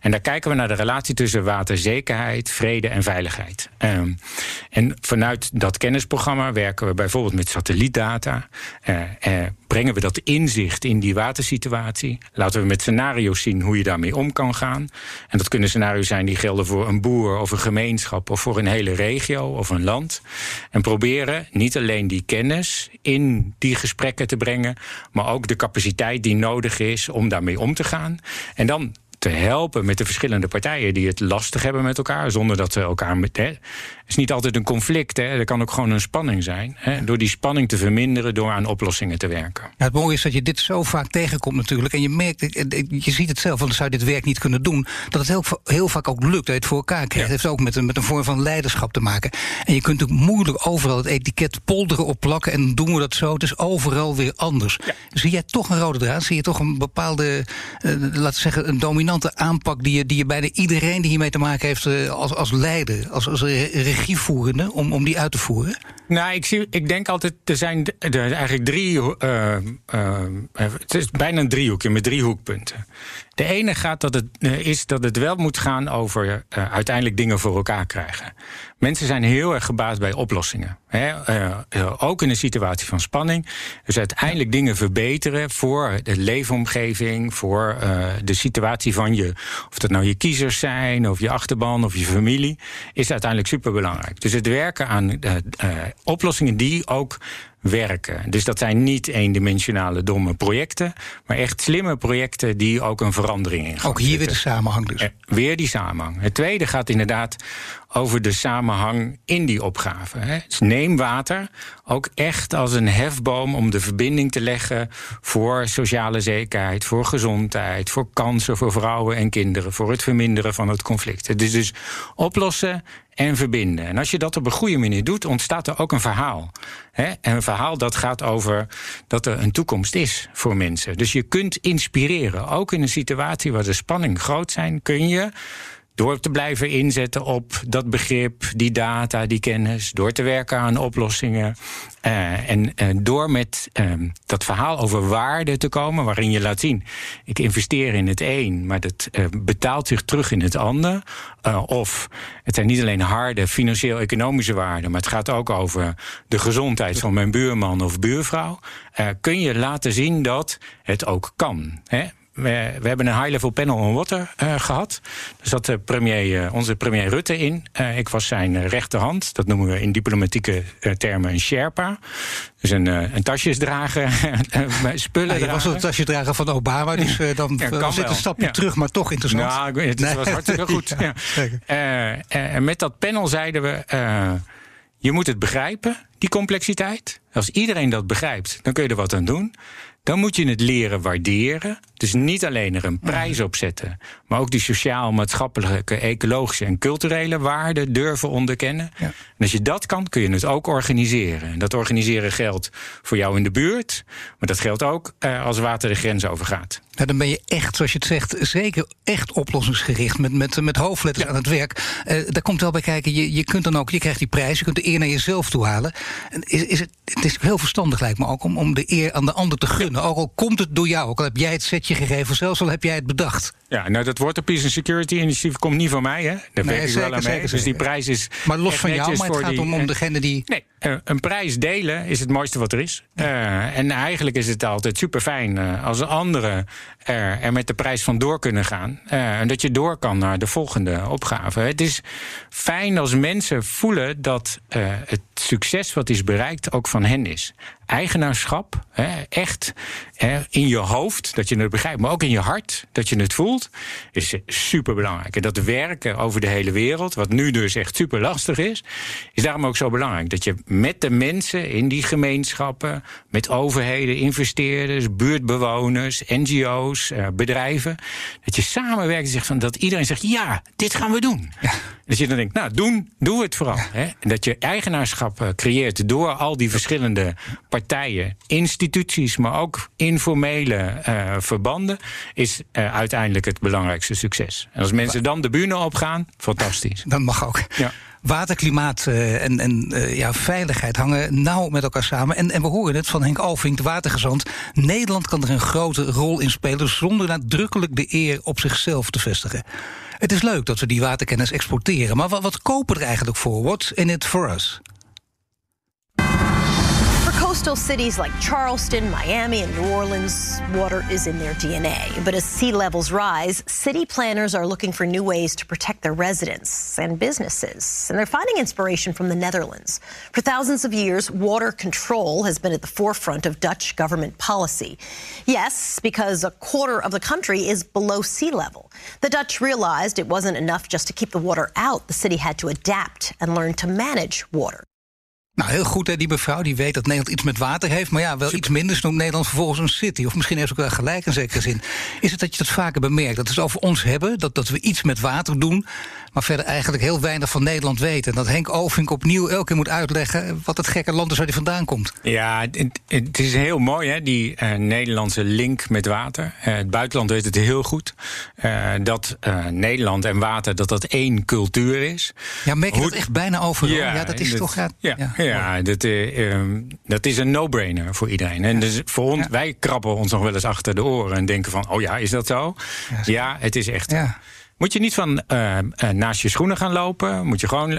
En daar kijken we naar de relatie tussen waterzekerheid, vrede en veiligheid. Ehm, en vanuit dat kennisprogramma werken we bijvoorbeeld met satellietdata. Uh, uh, brengen we dat inzicht in die watersituatie. Laten we met scenario's zien hoe je daarmee om kan gaan. En dat kunnen scenario's zijn die gelden voor een boer of een gemeenschap of voor een hele regio of een land. En proberen niet alleen die kennis in die gesprekken te brengen, maar ook de capaciteit die nodig is om daarmee om te gaan. En dan te helpen met de verschillende partijen die het lastig hebben met elkaar, zonder dat ze elkaar. Met, is niet altijd een conflict, hè, er kan ook gewoon een spanning zijn. Hè, door die spanning te verminderen, door aan oplossingen te werken. Ja, het mooie is dat je dit zo vaak tegenkomt, natuurlijk. En je merkt, je ziet het zelf, want zou je dit werk niet kunnen doen, dat het heel, heel vaak ook lukt, dat je het voor elkaar krijgt. Het heeft ook met een, met een vorm van leiderschap te maken. En je kunt natuurlijk moeilijk overal het etiket polderen opplakken en dan doen we dat zo. Het is overal weer anders. Zie jij toch een rode draad? Zie je toch een bepaalde, uh, laten we zeggen, een dominante aanpak die je, die je bijna iedereen die hiermee te maken heeft uh, als, als leider, als, als regievoerende, om, om die uit te voeren? Nou, ik, zie, ik denk altijd, er zijn er eigenlijk drie. Uh, het is bijna een driehoekje met drie hoekpunten. De ene gaat dat het, is dat het wel moet gaan over uiteindelijk dingen voor elkaar krijgen. Mensen zijn heel erg gebaat bij oplossingen. Hè? ook in een situatie van spanning. Dus uiteindelijk dingen verbeteren voor de leefomgeving, voor de situatie van je. Of dat nou je kiezers zijn, of je achterban, of je familie. Is uiteindelijk superbelangrijk. Dus het werken aan oplossingen die ook werken. Dus dat zijn niet eendimensionale domme projecten, maar echt slimme projecten die ook een verandering in gaan Ook hier weer de samenhang dus. weer die samenhang. Het tweede gaat inderdaad over de samenhang in die opgave. Dus neem water ook echt als een hefboom om de verbinding te leggen voor sociale zekerheid, voor gezondheid, voor kansen voor vrouwen en kinderen, voor het verminderen van het conflict. Het is dus oplossen en verbinden. En als je dat op een goede manier doet, ontstaat er ook een verhaal. En een verhaal dat gaat over dat er een toekomst is voor mensen. Dus je kunt inspireren. Ook in een situatie waar de spanning groot zijn, kun je door te blijven inzetten op dat begrip, die data, die kennis, door te werken aan oplossingen. Uh, en uh, door met uh, dat verhaal over waarde te komen, waarin je laat zien: ik investeer in het een, maar dat eh, betaalt zich terug in het ander. Eh, of het zijn niet alleen harde financieel-economische waarden, maar het gaat ook over de gezondheid van mijn buurman of buurvrouw. kun je laten zien dat het ook kan. Hè? We, we hebben een high-level panel on water uh, gehad. Daar zat de premier, uh, onze premier Rutte in. Uh, ik was zijn rechterhand. Dat noemen we in diplomatieke termen een Sherpa. Dus een, een tasjesdrager, spullen ja, je was een tasjesdrager van Obama, dus dan ja, zit een stapje ja. terug, maar toch interessant. Nou, het nee. was hartstikke goed. ja, en met dat panel zeiden we... je moet het begrijpen, die complexiteit. Als iedereen dat begrijpt, dan kun je er wat aan doen. Dan moet je het leren waarderen. Dus niet alleen er een prijs op zetten, maar ook die sociaal, maatschappelijke, ecologische en culturele waarden durven onderkennen. Ja. En als je dat kan, kun je het ook organiseren. En dat organiseren geldt voor jou in de buurt, maar dat geldt ook uh, als water de grens overgaat. Dan ben je echt, zoals je het zegt, zeker echt oplossingsgericht met, met, met hoofdletters ja. aan het werk. Uh, daar komt wel bij kijken, je, je kunt dan ook, je krijgt die prijs, je kunt de eer naar jezelf toe halen. En is, is het, het is heel verstandig, lijkt me ook, om, om de eer aan de ander te gunnen. Ook al komt het door jou, ook al heb jij het setje gegeven, zelfs al heb jij het bedacht. Ja, nou dat wordt de Peace and Security initiatief komt niet van mij, hè? Daar nee, werk ik wel aan mee. dus die prijs is. Maar los van jou, maar het gaat die, om, om degene die. Nee, een prijs delen is het mooiste wat er is. Uh, en eigenlijk is het altijd super fijn uh, als anderen er, er, met de prijs van door kunnen gaan. Uh, en dat je door kan naar de volgende opgave. Het is fijn als mensen voelen dat het succes wat is bereikt ook van hen is. Eigenaarschap, hè, echt in je hoofd, dat je het begrijpt, maar ook in je hart, dat je het voelt, is super belangrijk. En dat werken over de hele wereld, wat nu dus echt super lastig is, is daarom ook zo belangrijk. Dat je met de mensen in die gemeenschappen, met overheden, investeerders, buurtbewoners, NGO's, eh, bedrijven, dat je samenwerkt en zegt van dat iedereen zegt: ja, dit gaan we doen. Ja. Dat je dan denkt, nou, doen, doe het vooral. Hè? En dat je eigenaarschap eh, creëert door al die verschillende partijen, instituties, maar ook informele uh, verbanden, is uh, uiteindelijk het belangrijkste succes. En als mensen dan de bühne opgaan, fantastisch. Dat mag ook. Ja. Water, klimaat uh, en, en uh, ja, veiligheid hangen nauw met elkaar samen. En, en we horen het van Henk Alvink, de watergezant. Nederland kan er een grote rol in spelen zonder nadrukkelijk de eer op zichzelf te vestigen. Het is leuk dat we die waterkennis exporteren, maar wat, wat kopen er eigenlijk voor? What's in it for us? Coastal cities like Charleston, Miami, and New Orleans, water is in their DNA. But as sea levels rise, city planners are looking for new ways to protect their residents and businesses. And they're finding inspiration from the Netherlands. For thousands of years, water control has been at the forefront of Dutch government policy. Yes, because a quarter of the country is below sea level. The Dutch realized it wasn't enough just to keep the water out. The city had to adapt and learn to manage water. Nou, heel goed, hè, die mevrouw die weet dat Nederland iets met water heeft. Maar ja, wel iets minder noemt Nederland vervolgens een city. Of misschien heeft ze ook wel gelijk in zekere zin. Is het dat je dat vaker bemerkt? Dat we het over ons hebben, dat, dat we iets met water doen maar verder eigenlijk heel weinig van Nederland weten. Dat Henk Ovink opnieuw elke keer moet uitleggen wat het gekke land is waar hij vandaan komt. Ja, het, het is heel mooi, hè, die uh, Nederlandse link met water. Uh, het buitenland weet het heel goed. Uh, dat Nederland en water, dat dat één cultuur is. Ja, merk je Hoe... dat echt bijna overal? Ja, ja dat is dat, toch... Ja, ja, ja dat, ehm, dat is een no-brainer voor iedereen. En dus voor ons, wij krabben ons nog wel eens achter de oren en denken van... oh ja, is dat zo? Ja, het is echt... Moet je niet van uh, naast je schoenen gaan lopen. Moet je gewoon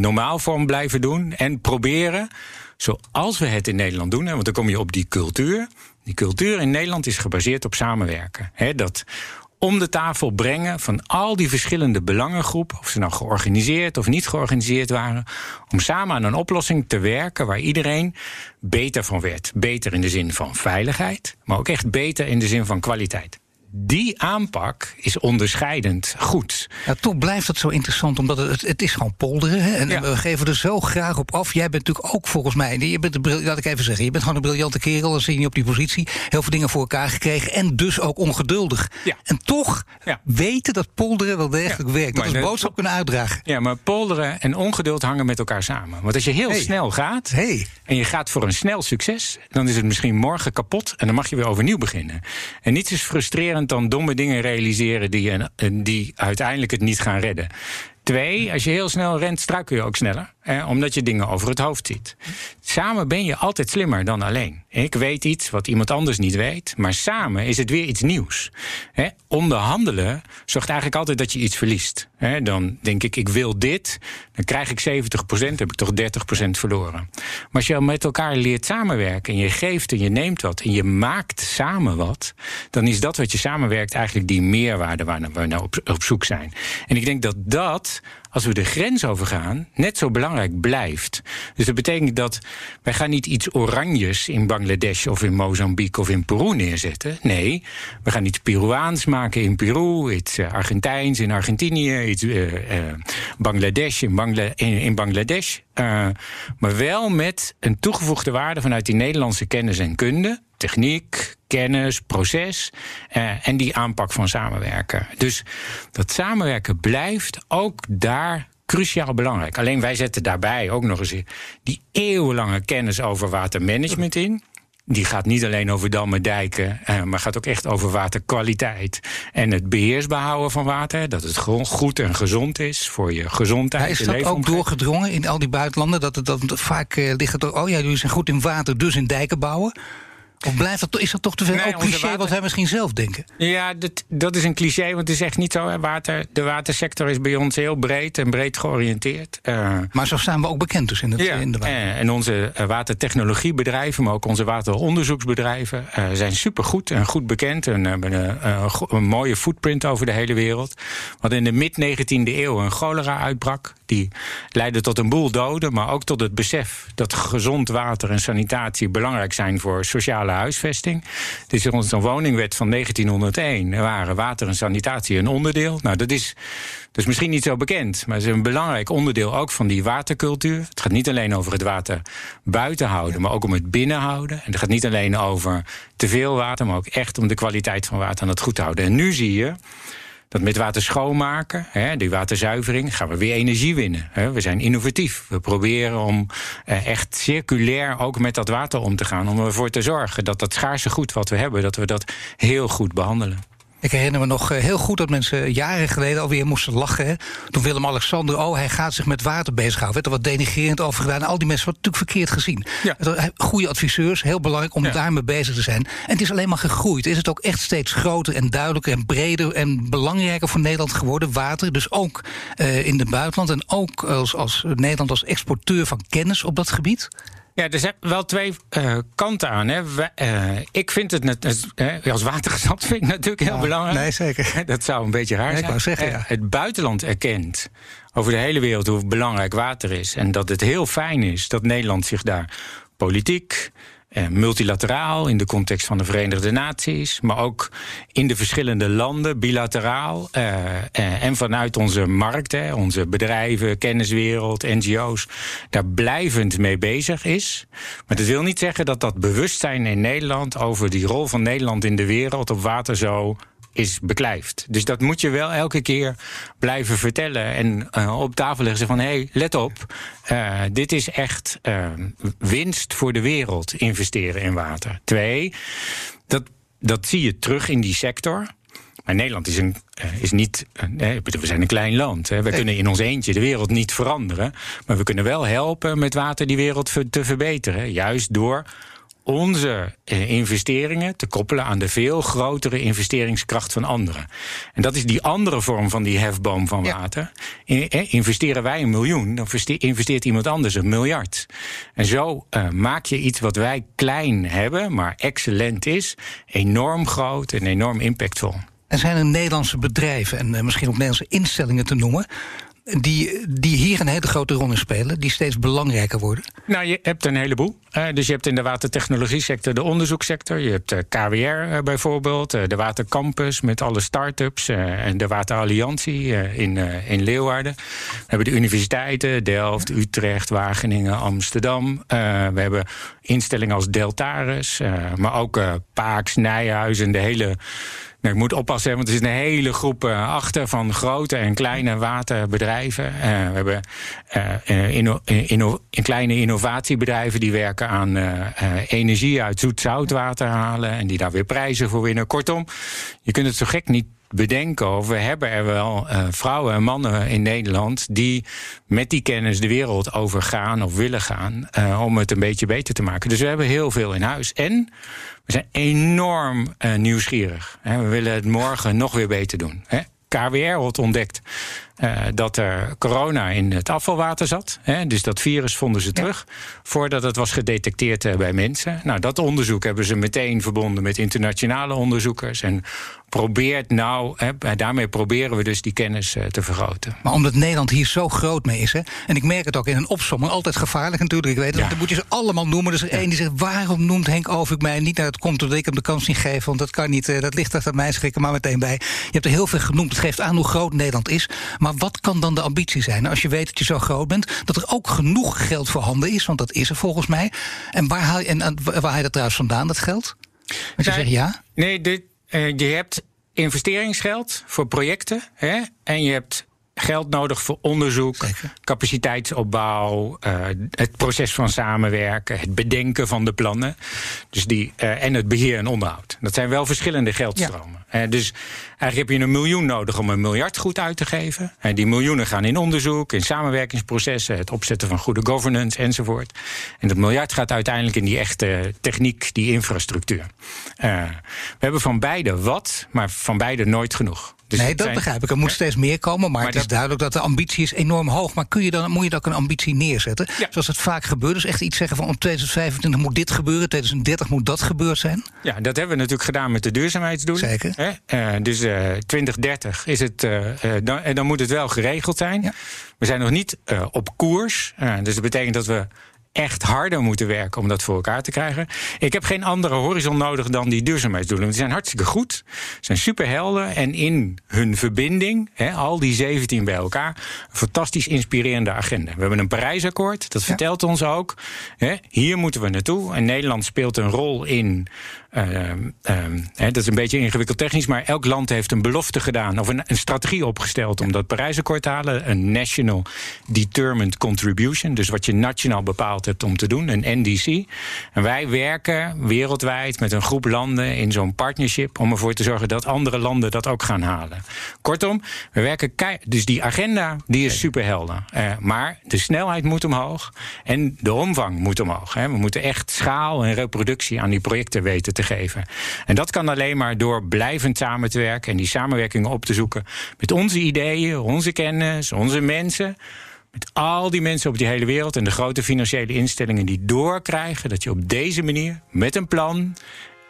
normaal vorm blijven doen. En proberen, zoals we het in Nederland doen. want dan kom je op die cultuur. Die cultuur in Nederland is gebaseerd op samenwerken. He, dat om de tafel brengen van al die verschillende belangengroepen, of ze nou georganiseerd of niet georganiseerd waren, om samen aan een oplossing te werken waar iedereen beter van werd. Beter in de zin van veiligheid, maar ook echt beter in de zin van kwaliteit die aanpak is onderscheidend goed. Ja, toch blijft het zo interessant, omdat het, het is gewoon polderen. Hè? En we geven er zo graag op af. Jij bent natuurlijk ook volgens mij, je bent laat ik even zeggen, je bent gewoon een briljante kerel. Dan zie je op die positie. Heel veel dingen voor elkaar gekregen en dus ook ongeduldig. Ja. En toch weten dat polderen wel degelijk werkt. Dat is boodschap kunnen uitdragen. Ja, maar polderen en ongeduld hangen met elkaar samen. Want als je heel snel gaat hey. en je gaat voor een snel succes, dan is het misschien morgen kapot en dan mag je weer overnieuw beginnen. En niets is frustrerend dan domme dingen realiseren die, die uiteindelijk het niet gaan redden. Twee, als je heel snel rent, struikel je ook sneller. Eh, omdat je dingen over het hoofd ziet. Samen ben je altijd slimmer dan alleen. Ik weet iets wat iemand anders niet weet, maar samen is het weer iets nieuws. Hè, onderhandelen zorgt eigenlijk altijd dat je iets verliest. Dan denk ik, ik wil dit, dan krijg ik 70%, heb ik toch 30% verloren. Maar als je met elkaar leert samenwerken en je geeft en je neemt wat en je maakt samen wat, dan is dat wat je samenwerkt eigenlijk die meerwaarde waar we nou op, op zoek zijn. En ik denk dat dat als we de grens overgaan, net zo belangrijk blijft. Dus dat betekent dat wij gaan niet iets oranjes in Bangladesh of in Mozambique of in Peru neerzetten. Nee, we gaan iets Peruaans maken in Peru, iets uh, Argentijns in Argentinië, iets uh, Bangladesh in, Bangla in, in Bangladesh. maar wel met een toegevoegde waarde vanuit die Nederlandse kennis en kunde techniek, kennis, proces uh, en die aanpak van samenwerken. Dus dat samenwerken blijft ook daar cruciaal belangrijk. Alleen wij zetten daarbij ook nog eens die eeuwenlange kennis over watermanagement in. Die gaat niet alleen over dammen, dijken, uh, maar gaat ook echt over waterkwaliteit. En het beheersbaar houden van water. Dat het gewoon goed en gezond is voor je gezondheid. Ja, is dat ook doorgedrongen in al die buitenlanden? Dat het dan vaak uh, ligt er, oh ja, jullie zijn goed in water, dus in dijken bouwen? Of blijft dat, is dat toch te veel nee, ook cliché water... wat wij misschien zelf denken? Ja, dat, dat is een cliché, want het is echt niet zo. Water, de watersector is bij ons heel breed en breed georiënteerd. Uh, maar zo staan we ook bekend dus in, het, ja, in de water. En onze watertechnologiebedrijven, maar ook onze wateronderzoeksbedrijven... Uh, zijn supergoed en goed bekend en hebben een, een, mooie footprint over de hele wereld. Want in de mid-19e eeuw een cholera uitbrak. Die leidde tot een boel doden, maar ook tot het besef... dat gezond water en sanitatie belangrijk zijn voor sociale huisvesting. Het is onze woningwet van 1901. Er waren water en sanitatie een onderdeel. Nou, dat is, is misschien niet zo bekend, maar het is een belangrijk onderdeel ook van die watercultuur. Het gaat niet alleen over het water buiten houden, maar ook om het binnenhouden. En het gaat niet alleen over te veel water, maar ook echt om de kwaliteit van water en het goed te houden. En nu zie je dat met water schoonmaken, hè, die waterzuivering, gaan we weer energie winnen. Hè. We zijn innovatief. We proberen om eh, echt circulair ook met dat water om te gaan. Om ervoor te zorgen dat dat schaarse goed wat we hebben, dat we dat heel goed behandelen. Ik herinner me nog eh, heel goed dat mensen jaren geleden alweer moesten lachen. Hè? Toen Willem-Alexander, oh, hij gaat zich met water bezighouden. Werd er wat denigrerend over gedaan. En al die mensen worden natuurlijk verkeerd gezien. Ja. Goede adviseurs, heel belangrijk om ja. daarmee bezig te zijn. En het is alleen maar gegroeid. Is het ook echt steeds groter en duidelijker en breder en belangrijker voor Nederland geworden. Water, dus ook uh, in het buitenland. En ook als, als Nederland als exporteur van kennis op dat gebied. Ja, er zijn wel twee uh, kanten aan. Hè. We, uh, ik vind het, net, uh, als watergezant vind ik natuurlijk heel ja, belangrijk. Nee, zeker. Dat zou een beetje raar nee, zijn. Zeggen, ja. Het buitenland erkent over de hele wereld hoe belangrijk water is. En dat het heel fijn is dat Nederland zich daar politiek, eh, multilateraal in de context van de Verenigde Naties, maar ook in de verschillende landen, bilateraal. Eh, eh, en vanuit onze markten, onze bedrijven, kenniswereld, NGO's, daar blijvend mee bezig is. Maar dat wil niet zeggen dat dat bewustzijn in Nederland over die rol van Nederland in de wereld op water zo is beklijft. Dus dat moet je wel elke keer blijven vertellen. En uh, op tafel leggen van: hé, hey, let op. Uh, dit is echt uh, winst voor de wereld investeren in water. Twee, dat, dat zie je terug in die sector. Maar Nederland is, een, is niet. we zijn een klein land. Hè. We kunnen in ons eentje de wereld niet veranderen. Maar we kunnen wel helpen met water die wereld te verbeteren. Juist door onze investeringen te koppelen aan de veel grotere investeringskracht van anderen. En dat is die andere vorm van die hefboom van water. Ja. Investeren wij een miljoen, dan investeert iemand anders een miljard. En zo uh, maak je iets wat wij klein hebben, maar excellent is, enorm groot en enorm impactvol. En zijn er Nederlandse bedrijven en misschien ook Nederlandse instellingen te noemen die, die hier een hele grote rol in spelen, die steeds belangrijker worden? Nou, je hebt een heleboel. Uh, dus je hebt in de watertechnologie sector de onderzoekssector. Je hebt de KWR uh, bijvoorbeeld, uh, de Watercampus met alle start-ups en de Wateralliantie in, in Leeuwarden. We hebben de universiteiten, Delft, Utrecht, Wageningen, Amsterdam. we hebben instellingen als Deltaris, maar ook Paaks, Nijhuizen, de hele nou, ik moet oppassen, want er zit een hele groep uh, achter van grote en kleine waterbedrijven. Uh, we hebben uh, kleine innovatiebedrijven die werken aan energie uit zoet zoutwater halen en die daar weer prijzen voor winnen. Kortom, je kunt het zo gek niet bedenken we hebben er wel uh, vrouwen en mannen in Nederland die met die kennis de wereld overgaan of willen gaan uh, om het een beetje beter te maken. Dus we hebben heel veel in huis. En we zijn enorm uh, nieuwsgierig. Hè. We willen het morgen nog weer beter doen. Hè. KWR wordt ontdekt uh, dat er corona in het afvalwater zat. Hè, dus dat virus vonden ze terug voordat het was gedetecteerd uh, bij mensen. Nou, dat onderzoek hebben ze meteen verbonden met internationale onderzoekers. En probeert nou, hè, daarmee proberen we dus die kennis uh, te vergroten. Maar omdat Nederland hier zo groot mee is, hè, en ik merk het ook in een opsomming, altijd gevaarlijk natuurlijk, ik weet het, ja. dan moet je ze allemaal noemen. Dus er één die zegt, waarom noemt Henk Ovik mij niet? Nou, dat komt doordat ik hem de kans niet geef, want dat kan niet, dat ligt achter mij schrikken maar meteen bij. Je hebt er heel veel genoemd, het geeft aan hoe groot Nederland is. Maar maar wat kan dan de ambitie zijn? Als je weet dat je zo groot bent, dat er ook genoeg geld voorhanden is, want dat is er volgens mij. En waar haal je, en, waar haal je dat trouwens vandaan, dat geld? Want je nee, zegt ja? Nee, dit, uh, je hebt investeringsgeld voor projecten hè, en je hebt geld nodig voor onderzoek, Zeker. capaciteitsopbouw, uh, het proces van samenwerken, het bedenken van de plannen. Dus die, uh, en het beheer en onderhoud. Dat zijn wel verschillende geldstromen. Ja. Uh, dus eigenlijk heb je een miljoen nodig om een miljard goed uit te geven. En die miljoenen gaan in onderzoek, in samenwerkingsprocessen, het opzetten van goede governance enzovoort. En dat miljard gaat uiteindelijk in die echte techniek, die infrastructuur. we hebben van beide wat, maar van beide nooit genoeg. Dus nee, dat zijn... begrijp ik. Er moet steeds meer komen. Maar, maar het is duidelijk dat de ambitie is enorm hoog. Maar kun je dan, moet je dan ook een ambitie neerzetten? Ja. Zoals het vaak gebeurt. Dus echt iets zeggen van om 2025 moet dit gebeuren. 2030 moet dat gebeurd zijn. Ja, dat hebben we natuurlijk gedaan met de duurzaamheidsdoelen. Zeker. Uh, dus uh, 2030 is het, uh, dan, dan moet het wel geregeld zijn. Ja. We zijn nog niet op koers. dus dat betekent dat we echt harder moeten werken om dat voor elkaar te krijgen. Ik heb geen andere horizon nodig dan die duurzaamheidsdoelen. Die zijn hartstikke goed, zijn superhelden en in hun verbinding, hè, al die 17 bij elkaar, een fantastisch inspirerende agenda. We hebben een Parijsakkoord, dat ja. vertelt ons ook. Hè, hier moeten we naartoe en Nederland speelt een rol in Uh, uh, dat is een beetje ingewikkeld technisch, maar elk land heeft een belofte gedaan of een, een strategie opgesteld om dat Parijsakkoord te halen. Een National Determined Contribution, dus wat je nationaal bepaald hebt om te doen, een NDC. En wij werken wereldwijd met een groep landen in zo'n partnership om ervoor te zorgen dat andere landen dat ook gaan halen. Kortom, we werken dus die agenda die is superhelder. Uh, maar de snelheid moet omhoog en de omvang moet omhoog. Hè. We moeten echt schaal en reproductie aan die projecten weten te geven. En dat kan alleen maar door blijvend samen te werken en die samenwerkingen op te zoeken met onze ideeën, onze kennis, onze mensen. Met al die mensen op die hele wereld en de grote financiële instellingen die doorkrijgen dat je op deze manier met een plan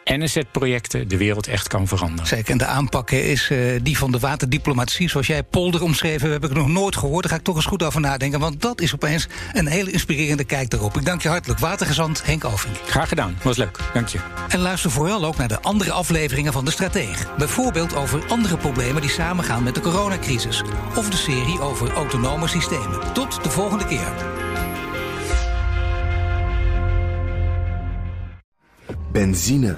en een set projecten de wereld echt kan veranderen. Zeker, en de aanpak is uh, die van de waterdiplomatie, zoals jij polder omschreven, heb ik nog nooit gehoord. Daar ga ik toch eens goed over nadenken, want dat is opeens een hele inspirerende kijk erop. Ik dank je hartelijk, watergezant Henk Oving. Graag gedaan, was leuk, dank je. En luister vooral ook naar de andere afleveringen van De Strateeg. Bijvoorbeeld over andere problemen die samengaan met de coronacrisis. Of de serie over autonome systemen. Tot de volgende keer. Benzine